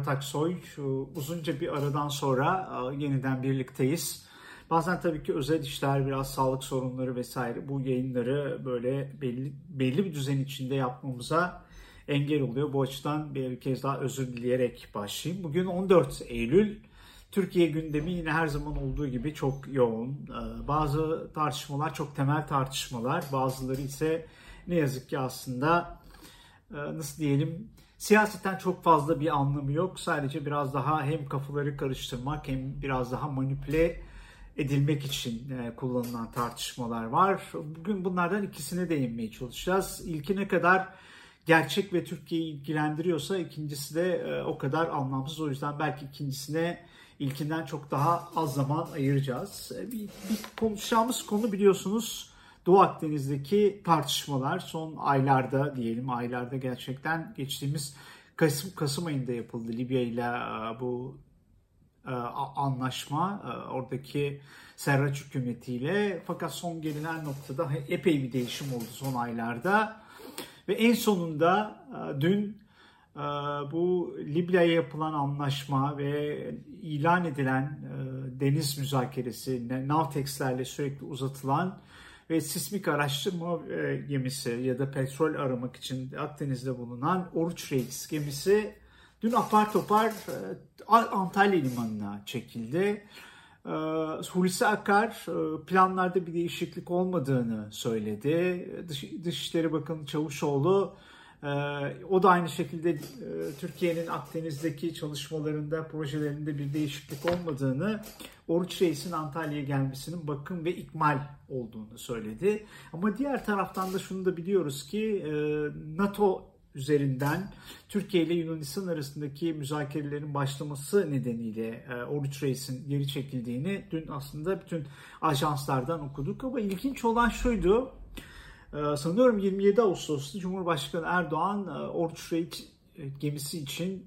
Murat Aksoy. Uzunca bir aradan sonra e, yeniden birlikteyiz. Bazen tabii ki özel işler, biraz sağlık sorunları vesaire bu yayınları böyle belli, belli bir düzen içinde yapmamıza engel oluyor. Bu açıdan bir kez daha özür dileyerek başlayayım. Bugün 14 Eylül. Türkiye gündemi yine her zaman olduğu gibi çok yoğun. E, bazı tartışmalar çok temel tartışmalar. Bazıları ise ne yazık ki aslında e, nasıl diyelim Siyaseten çok fazla bir anlamı yok. Sadece biraz daha hem kafaları karıştırmak hem biraz daha manipüle edilmek için e, kullanılan tartışmalar var. Bugün bunlardan ikisine değinmeye çalışacağız. İlkine kadar gerçek ve Türkiye'yi ilgilendiriyorsa ikincisi de e, o kadar anlamsız. O yüzden belki ikincisine ilkinden çok daha az zaman ayıracağız. E, bir, bir konuşacağımız konu biliyorsunuz Doğu Akdeniz'deki tartışmalar son aylarda diyelim aylarda gerçekten geçtiğimiz Kasım, Kasım ayında yapıldı. Libya ile e, bu e, anlaşma e, oradaki Serraç hükümetiyle fakat son gelinen noktada epey bir değişim oldu son aylarda. Ve en sonunda dün bu Libya'ya yapılan anlaşma ve ilan edilen deniz müzakeresi Navtex'lerle sürekli uzatılan ve sismik araştırma e, gemisi ya da petrol aramak için Akdeniz'de bulunan Oruç Reis gemisi dün apar topar e, Antalya limanına çekildi. E, Hulusi Akar planlarda bir değişiklik olmadığını söyledi. Dış, Dışişleri Bakanı Çavuşoğlu o da aynı şekilde Türkiye'nin Akdeniz'deki çalışmalarında, projelerinde bir değişiklik olmadığını Oruç Reis'in Antalya'ya gelmesinin bakım ve ikmal olduğunu söyledi. Ama diğer taraftan da şunu da biliyoruz ki e, NATO üzerinden Türkiye ile Yunanistan arasındaki müzakerelerin başlaması nedeniyle e, Oruç Reis'in geri çekildiğini dün aslında bütün ajanslardan okuduk. Ama ilginç olan şuydu, e, sanıyorum 27 Ağustos'ta Cumhurbaşkanı Erdoğan Oruç Reis gemisi için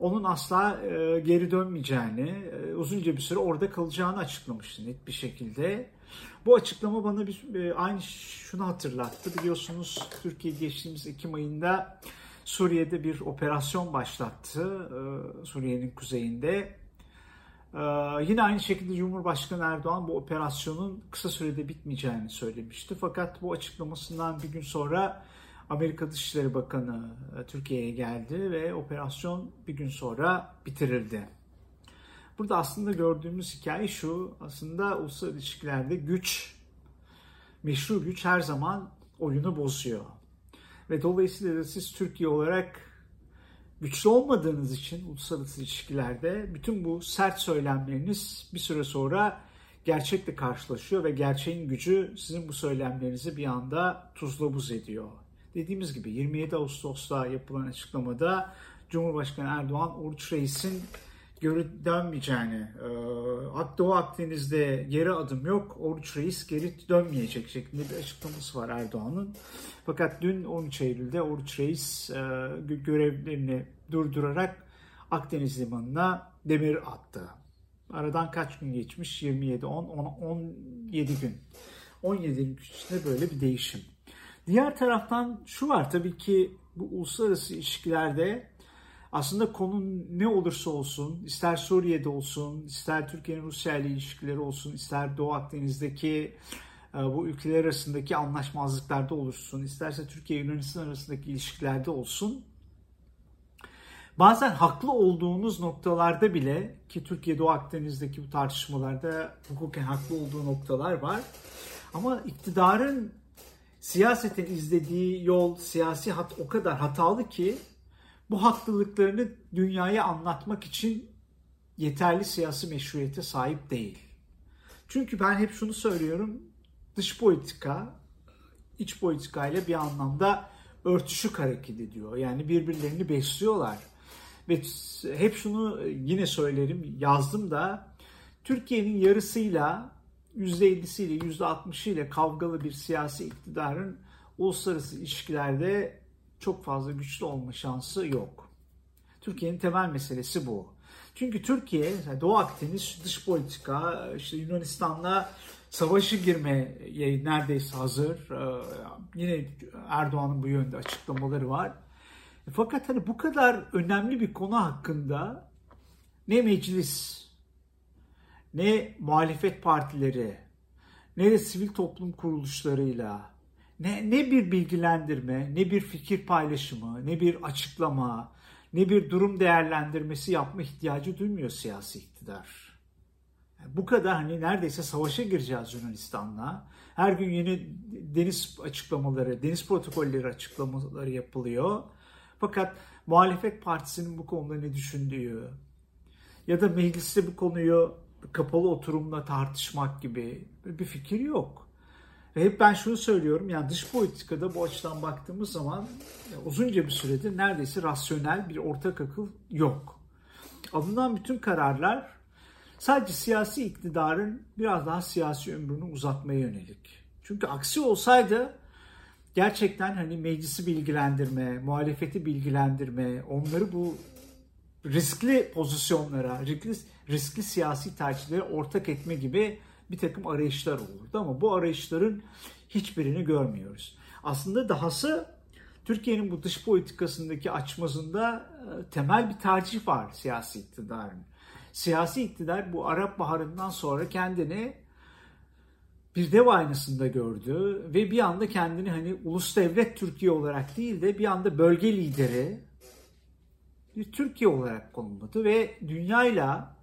onun asla e, geri dönmeyeceğini, e, uzunca bir süre orada kalacağını açıklamıştı net bir şekilde. Bu açıklama bana bir, e, aynı şunu hatırlattı. Biliyorsunuz Türkiye geçtiğimiz Ekim ayında Suriye'de bir operasyon başlattı. E, Suriye'nin kuzeyinde. E, yine aynı şekilde Cumhurbaşkanı Erdoğan bu operasyonun kısa sürede bitmeyeceğini söylemişti. Fakat bu açıklamasından bir gün sonra Amerika Dışişleri Bakanı e, Türkiye'ye geldi ve operasyon bir gün sonra bitirildi. Burada aslında gördüğümüz hikaye şu, aslında uluslararası ilişkilerde güç, meşru güç her zaman oyunu bozuyor. Ve dolayısıyla da siz Türkiye olarak güçlü olmadığınız için uluslararası ilişkilerde bütün bu sert söylemleriniz bir süre sonra gerçekle karşılaşıyor ve gerçeğin gücü sizin bu söylemlerinizi bir anda tuzla buz ediyor. Dediğimiz gibi 27 Ağustos'ta yapılan açıklamada Cumhurbaşkanı Erdoğan Oruç Reis'in geri dönmeyeceğini, e, Doğu Akdeniz'de geri adım yok, Oruç Reis geri dönmeyecek şeklinde bir açıklaması var Erdoğan'ın. Fakat dün 13 Eylül'de Oruç Reis e, görevlerini durdurarak Akdeniz limanına demir attı. Aradan kaç gün geçmiş? 27, 10, 10 17 gün. 17 gün içinde böyle bir değişim. Diğer taraftan şu var tabii ki bu uluslararası ilişkilerde aslında konu ne olursa olsun, ister Suriye'de olsun, ister Türkiye'nin Rusya ile ilişkileri olsun, ister Doğu Akdeniz'deki e, bu ülkeler arasındaki anlaşmazlıklarda olursun, isterse Türkiye Yunanistan arasındaki ilişkilerde olsun. Bazen haklı olduğunuz noktalarda bile ki Türkiye Doğu Akdeniz'deki bu tartışmalarda hukuken haklı olduğu noktalar var. Ama iktidarın siyasetin izlediği yol, siyasi hat o kadar hatalı ki bu haklılıklarını dünyaya anlatmak için yeterli siyasi meşruiyete sahip değil. Çünkü ben hep şunu söylüyorum, dış politika, iç politika ile bir anlamda örtüşük hareket ediyor. Yani birbirlerini besliyorlar. Ve hep şunu yine söylerim, yazdım da Türkiye'nin yarısıyla %50'siyle %60'ıyla kavgalı bir siyasi iktidarın uluslararası ilişkilerde çok fazla güçlü olma şansı yok. Türkiye'nin temel meselesi bu. Çünkü Türkiye Doğu Akdeniz dış politika işte Yunanistan'la savaşı girmeye neredeyse hazır. Ee, yine Erdoğan'ın bu yönde açıklamaları var. Fakat hani bu kadar önemli bir konu hakkında ne meclis, ne muhalefet partileri, ne de sivil toplum kuruluşlarıyla ne, ne bir bilgilendirme, ne bir fikir paylaşımı, ne bir açıklama, ne bir durum değerlendirmesi yapma ihtiyacı duymuyor siyasi iktidar. Bu kadar hani neredeyse savaşa gireceğiz Yunanistan'la. Her gün yeni deniz açıklamaları, deniz protokolleri açıklamaları yapılıyor. Fakat muhalefet partisinin bu konuda ne düşündüğü ya da mecliste bu konuyu kapalı oturumla tartışmak gibi bir fikir yok. Ve hep ben şunu söylüyorum yani dış politikada bu açıdan baktığımız zaman uzunca bir süredir neredeyse rasyonel bir ortak akıl yok. Alınan bütün kararlar sadece siyasi iktidarın biraz daha siyasi ömrünü uzatmaya yönelik. Çünkü aksi olsaydı gerçekten hani meclisi bilgilendirme, muhalefeti bilgilendirme, onları bu riskli pozisyonlara, riskli, riskli siyasi tercihlere ortak etme gibi bir takım arayışlar olurdu ama bu arayışların hiçbirini görmüyoruz. Aslında dahası Türkiye'nin bu dış politikasındaki açmazında e, temel bir tercih var siyasi iktidarın. Siyasi iktidar bu Arap Baharı'ndan sonra kendini bir dev aynasında gördü ve bir anda kendini hani ulus devlet Türkiye olarak değil de bir anda bölge lideri bir Türkiye olarak konumladı ve dünyayla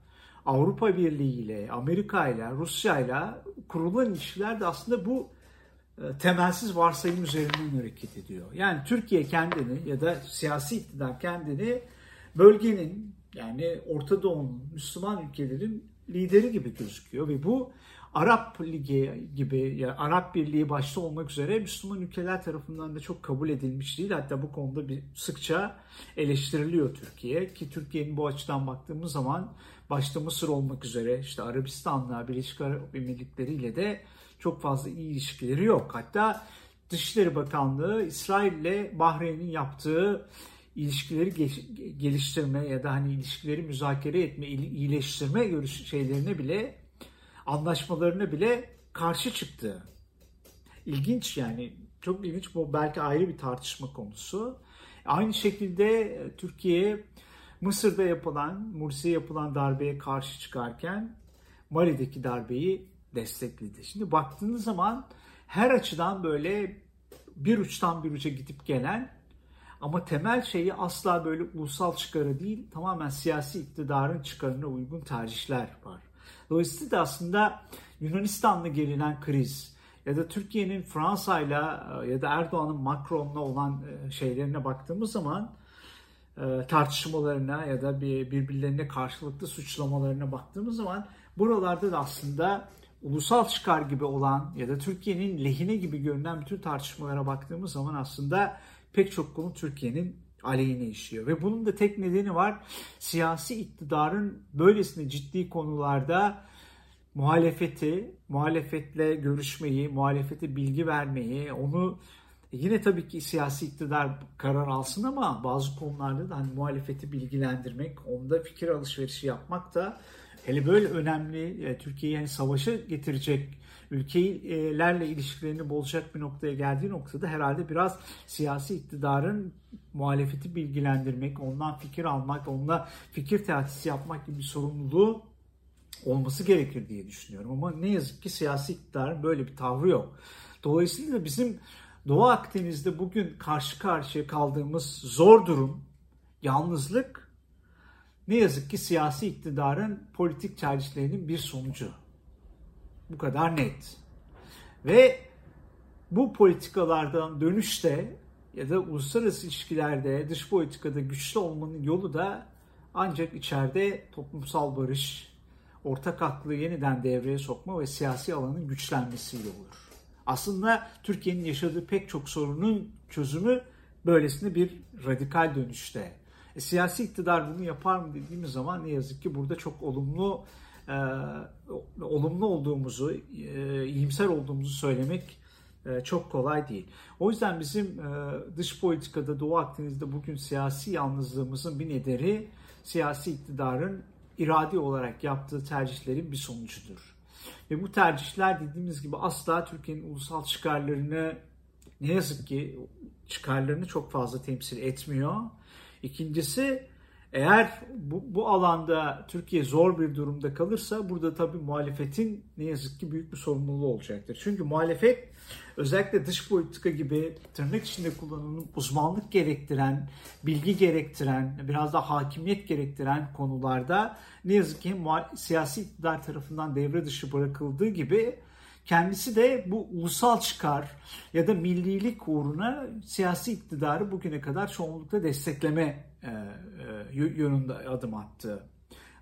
Avrupa Birliği ile, Amerika ile, Rusya ile kurulan ilişkiler de aslında bu e, temelsiz varsayım üzerinden hareket ediyor. Yani Türkiye kendini ya da siyasi iktidar kendini bölgenin yani Orta Doğu'nun Müslüman ülkelerin lideri gibi gözüküyor ve bu Arap Ligi gibi ya Arap Birliği başta olmak üzere Müslüman ülkeler tarafından da çok kabul edilmiş değil. Hatta bu konuda bir sıkça eleştiriliyor Türkiye ki Türkiye'nin bu açıdan baktığımız zaman başta Mısır olmak üzere işte Arabistan'la Birleşik Arap Emirlikleri ile de çok fazla iyi ilişkileri yok. Hatta Dışişleri Bakanlığı İsrail ile Bahreyn'in yaptığı ilişkileri geliştirme ya da hani ilişkileri müzakere etme, iyileştirme görüş şeylerine bile anlaşmalarına bile karşı çıktı. İlginç yani çok ilginç bu belki ayrı bir tartışma konusu. Aynı şekilde e, Türkiye Mısır'da yapılan, Mursi'ye yapılan darbeye karşı çıkarken Mali'deki darbeyi destekledi. Şimdi baktığınız zaman her açıdan böyle bir uçtan bir uca gidip gelen ama temel şeyi asla böyle ulusal çıkarı değil tamamen siyasi iktidarın çıkarına uygun tercihler var. Dolayısıyla da aslında Yunanistan'la gelinen kriz ya da Türkiye'nin Fransa'yla e, ya da Erdoğan'ın Macron'la olan e, şeylerine baktığımız zaman e, tartışmalarına ya da bir birbirlerine karşılıklı suçlamalarına baktığımız zaman buralarda da aslında ulusal çıkar gibi olan ya da Türkiye'nin lehine gibi görünen bütün tartışmalara baktığımız zaman aslında pek çok konu Türkiye'nin aleyhine işliyor. Ve bunun da tek nedeni var. Siyasi iktidarın böylesine ciddi konularda muhalefeti, muhalefetle görüşmeyi, muhalefete bilgi vermeyi, onu yine tabii ki siyasi iktidar karar alsın ama bazı konularda da hani muhalefeti bilgilendirmek, onda fikir alışverişi yapmak da hele böyle önemli e, Türkiye'yi yani savaşa getirecek ülkelerle ilişkilerini bozacak bir noktaya geldiği noktada herhalde biraz siyasi iktidarın muhalefeti bilgilendirmek, ondan fikir almak, onunla fikir teatisi yapmak gibi bir sorumluluğu olması gerekir diye düşünüyorum. Ama ne yazık ki siyasi iktidarın böyle bir tavrı yok. Dolayısıyla bizim Doğu Akdeniz'de bugün karşı karşıya kaldığımız zor durum, yalnızlık ne yazık ki siyasi iktidarın politik tercihlerinin bir sonucu. Bu kadar net. Ve bu politikalardan dönüşte ya da uluslararası ilişkilerde, dış politikada güçlü olmanın yolu da ancak içeride toplumsal barış, ortak aklı yeniden devreye sokma ve siyasi alanın güçlenmesiyle olur. Aslında Türkiye'nin yaşadığı pek çok sorunun çözümü böylesine bir radikal dönüşte. E, siyasi iktidar bunu yapar mı dediğimiz zaman ne yazık ki burada çok olumlu e, olumlu olduğumuzu, e, iyimser olduğumuzu söylemek e, çok kolay değil. O yüzden bizim e, dış politikada Doğu Akdeniz'de bugün siyasi yalnızlığımızın bir nedeni siyasi iktidarın iradi olarak yaptığı tercihlerin bir sonucudur. Ve bu tercihler dediğimiz gibi asla Türkiye'nin ulusal çıkarlarını ne yazık ki çıkarlarını çok fazla temsil etmiyor. İkincisi eğer bu, bu alanda Türkiye zor bir durumda kalırsa burada tabii muhalefetin ne yazık ki büyük bir sorumluluğu olacaktır. Çünkü muhalefet özellikle dış politika gibi tırnak içinde kullanılan uzmanlık gerektiren, bilgi gerektiren, biraz da hakimiyet gerektiren konularda ne yazık ki siyasi iktidar tarafından devre dışı bırakıldığı gibi kendisi de bu ulusal çıkar ya da millilik uğruna siyasi iktidarı bugüne kadar çoğunlukla destekleme yönünde adım attı.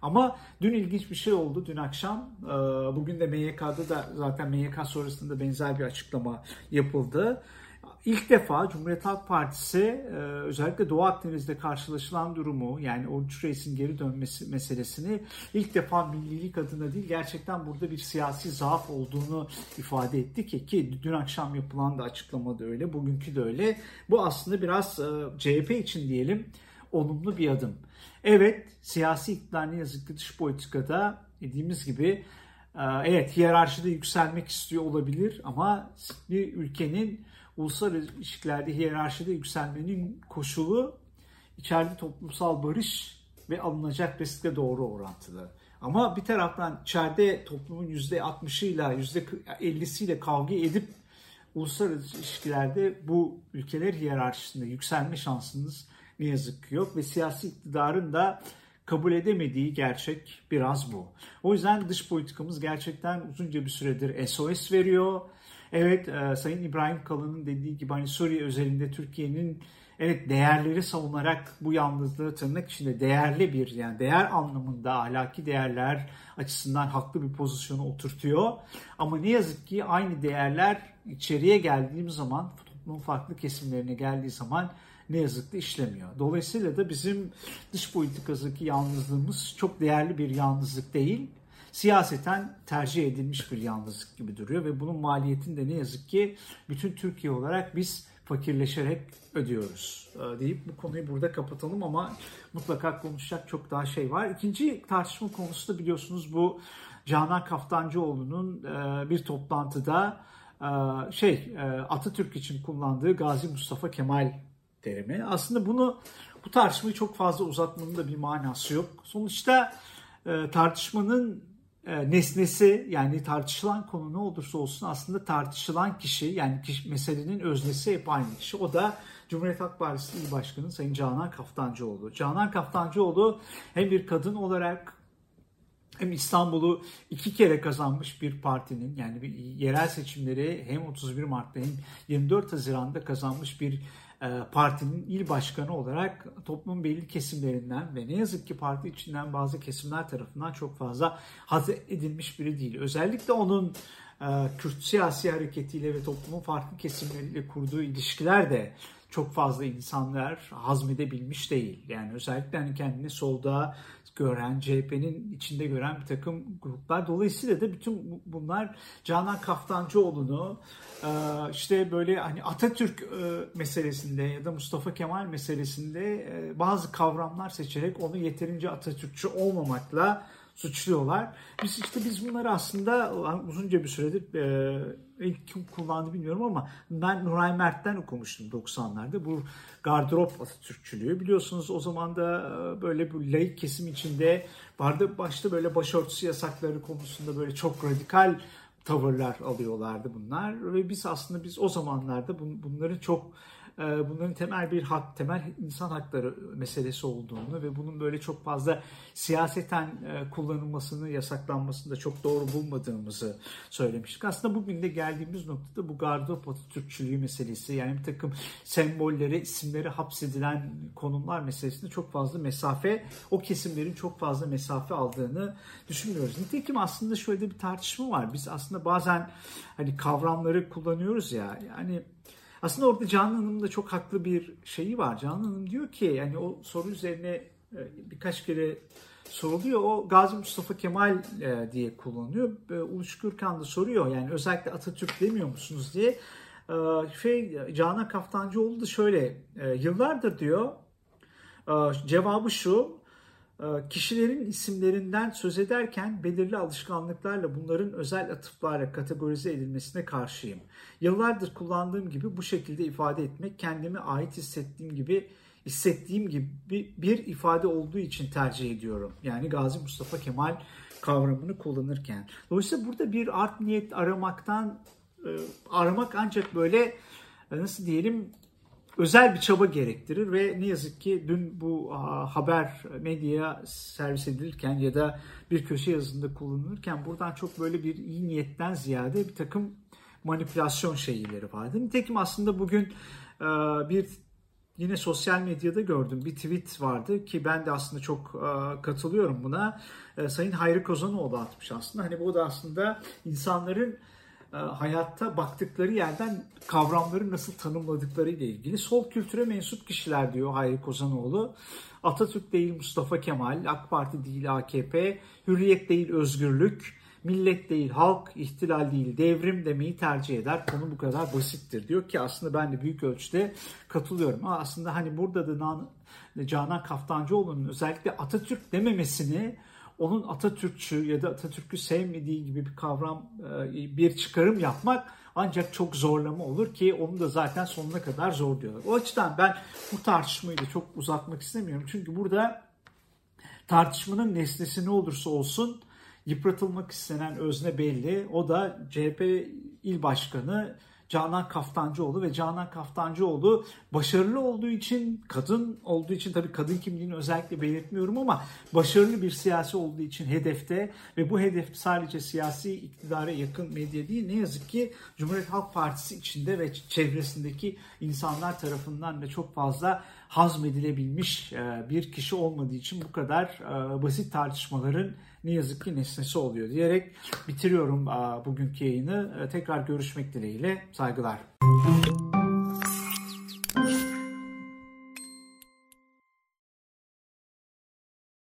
Ama dün ilginç bir şey oldu. Dün akşam, e, bugün de MYK'da da zaten MYK sonrasında benzer bir açıklama yapıldı. İlk defa Cumhuriyet Halk Partisi e, özellikle Doğu Akdeniz'de karşılaşılan durumu yani Oruç Reis'in geri dönmesi meselesini ilk defa millilik adına değil gerçekten burada bir siyasi zaaf olduğunu ifade etti ki ki dün akşam yapılan da açıklamada öyle bugünkü de öyle. Bu aslında biraz e, CHP için diyelim olumlu bir adım. Evet siyasi iktidar ne yazık ki dış politikada dediğimiz gibi e, evet hiyerarşide yükselmek istiyor olabilir ama bir ülkenin uluslararası ilişkilerde hiyerarşide yükselmenin koşulu içeride toplumsal barış ve alınacak riskle doğru orantılı. Ama bir taraftan içeride toplumun %60'ıyla %50'siyle kavga edip uluslararası ilişkilerde bu ülkeler hiyerarşisinde yükselme şansınız ne yazık ki yok ve siyasi iktidarın da kabul edemediği gerçek biraz bu. O yüzden dış politikamız gerçekten uzunca bir süredir SOS veriyor. Evet e, Sayın İbrahim Kalın'ın dediği gibi hani Suriye özelinde Türkiye'nin evet değerleri savunarak bu yalnızlığı tırnak içinde değerli bir yani değer anlamında ahlaki değerler açısından haklı bir pozisyonu oturtuyor. Ama ne yazık ki aynı değerler içeriye geldiğimiz zaman toplumun farklı kesimlerine geldiği zaman ne yazık ki işlemiyor. Dolayısıyla da bizim dış politikadaki yalnızlığımız çok değerli bir yalnızlık değil. Siyaseten tercih edilmiş bir yalnızlık gibi duruyor ve bunun maliyetini de ne yazık ki bütün Türkiye olarak biz fakirleşerek ödüyoruz ee, deyip bu konuyu burada kapatalım ama mutlaka konuşacak çok daha şey var. İkinci tartışma konusu da biliyorsunuz bu Canan Kaftancıoğlu'nun e, bir toplantıda e, şey e, Atatürk için kullandığı Gazi Mustafa Kemal terimi. Aslında bunu bu tartışmayı çok fazla uzatmanın da bir manası yok. Sonuçta e, tartışmanın e, nesnesi yani tartışılan konu ne olursa olsun aslında tartışılan kişi yani kişi, meselenin öznesi hep aynı kişi. O da Cumhuriyet Halk Partisi İl Başkanı Sayın Canan Kaftancıoğlu. Canan Kaftancıoğlu hem bir kadın olarak hem İstanbul'u iki kere kazanmış bir partinin yani bir yerel seçimleri hem 31 Mart'ta hem 24 Haziran'da kazanmış bir partinin il başkanı olarak toplumun belli kesimlerinden ve ne yazık ki parti içinden bazı kesimler tarafından çok fazla haz edilmiş biri değil. Özellikle onun e, Kürt siyasi hareketiyle ve toplumun farklı kesimleriyle kurduğu ilişkiler de çok fazla insanlar hazmedebilmiş değil. Yani özellikle hani kendini solda gören, CHP'nin içinde gören bir takım gruplar. Dolayısıyla da bütün bunlar Canan Kaftancıoğlu'nu e, işte böyle hani Atatürk e, meselesinde ya da Mustafa Kemal meselesinde e, bazı kavramlar seçerek onu yeterince Atatürkçü olmamakla suçluyorlar. Biz işte biz bunları aslında uzunca bir süredir kim kullandı bilmiyorum ama ben Nuray Mert'ten okumuştum 90'larda. Bu gardırop Atatürkçülüğü biliyorsunuz. O zaman da e, böyle bu laik kesim içinde vardı. Başta böyle başörtüsü yasakları konusunda böyle çok radikal tavırlar alıyorlardı bunlar. Ve biz aslında biz o zamanlarda bunların çok bunların temel bir hak, temel insan hakları meselesi olduğunu ve bunun böyle çok fazla siyaseten e, kullanılmasını, yasaklanmasını da çok doğru bulmadığımızı söylemiştik. Aslında bugün de geldiğimiz noktada bu Gardop Atatürkçülüğü meselesi yani bir takım sembollere, isimlere hapsedilen konumlar meselesinde çok fazla mesafe, o kesimlerin çok fazla mesafe aldığını düşünmüyoruz. Nitekim aslında şöyle bir tartışma var. Biz aslında bazen hani kavramları kullanıyoruz ya yani aslında orada Canan Hanım'ın da çok haklı bir şeyi var. Canan Hanım diyor ki yani o soru üzerine e, birkaç kere soruluyor. O Gazi Mustafa Kemal e, diye kullanıyor. E, Uluç Gürkan da soruyor yani özellikle Atatürk demiyor musunuz diye. Şey, Canan Kaftancıoğlu da şöyle yıllardır diyor cevabı şu kişilerin isimlerinden söz ederken belirli alışkanlıklarla bunların özel atıflarla kategorize edilmesine karşıyım. Yıllardır kullandığım gibi bu şekilde ifade etmek kendimi ait hissettiğim gibi hissettiğim gibi bir ifade olduğu için tercih ediyorum. Yani Gazi Mustafa Kemal kavramını kullanırken. Dolayısıyla burada bir art niyet aramaktan e, aramak ancak böyle e, nasıl diyelim özel bir çaba gerektirir ve ne yazık ki dün bu haber medyaya servis edilirken ya da bir köşe yazısında kullanılırken buradan çok böyle bir iyi niyetten ziyade bir takım manipülasyon şeyleri vardı. Nitekim aslında bugün bir yine sosyal medyada gördüm bir tweet vardı ki ben de aslında çok katılıyorum buna. E, Sayın Hayri Kozanoğlu atmış aslında. Hani bu da aslında insanların hayatta baktıkları yerden kavramları nasıl tanımladıkları ile ilgili. Sol kültüre mensup kişiler diyor Hayri Kozanoğlu. Atatürk değil Mustafa Kemal, AK Parti değil AKP, hürriyet değil özgürlük, millet değil halk, ihtilal değil devrim demeyi tercih eder. Konu bu kadar basittir diyor ki aslında ben de büyük ölçüde katılıyorum. Ama aslında hani burada da Canan Kaftancıoğlu'nun özellikle Atatürk dememesini onun Atatürkçü ya da Atatürk'ü sevmediği gibi bir kavram, e, bir çıkarım yapmak ancak çok zorlama olur ki onu da zaten sonuna kadar zor diyorlar. O açıdan ben bu tartışmayı da çok uzatmak istemiyorum. Çünkü burada tartışmanın nesnesi ne olursa olsun yıpratılmak istenen özne belli. O da CHP il başkanı Canan Kaftancıoğlu ve Canan Kaftancıoğlu başarılı olduğu için, kadın olduğu için tabii kadın kimliğini özellikle belirtmiyorum ama başarılı bir siyasi olduğu için hedefte ve bu hedef sadece siyasi iktidara yakın medya değil ne yazık ki Cumhuriyet Halk Partisi içinde ve çevresindeki insanlar tarafından da çok fazla hazmedilebilmiş bir kişi olmadığı için bu kadar basit tartışmaların ne yazık ki nesnesi oluyor diyerek bitiriyorum bugünkü yayını. E, tekrar görüşmek dileğiyle. Saygılar.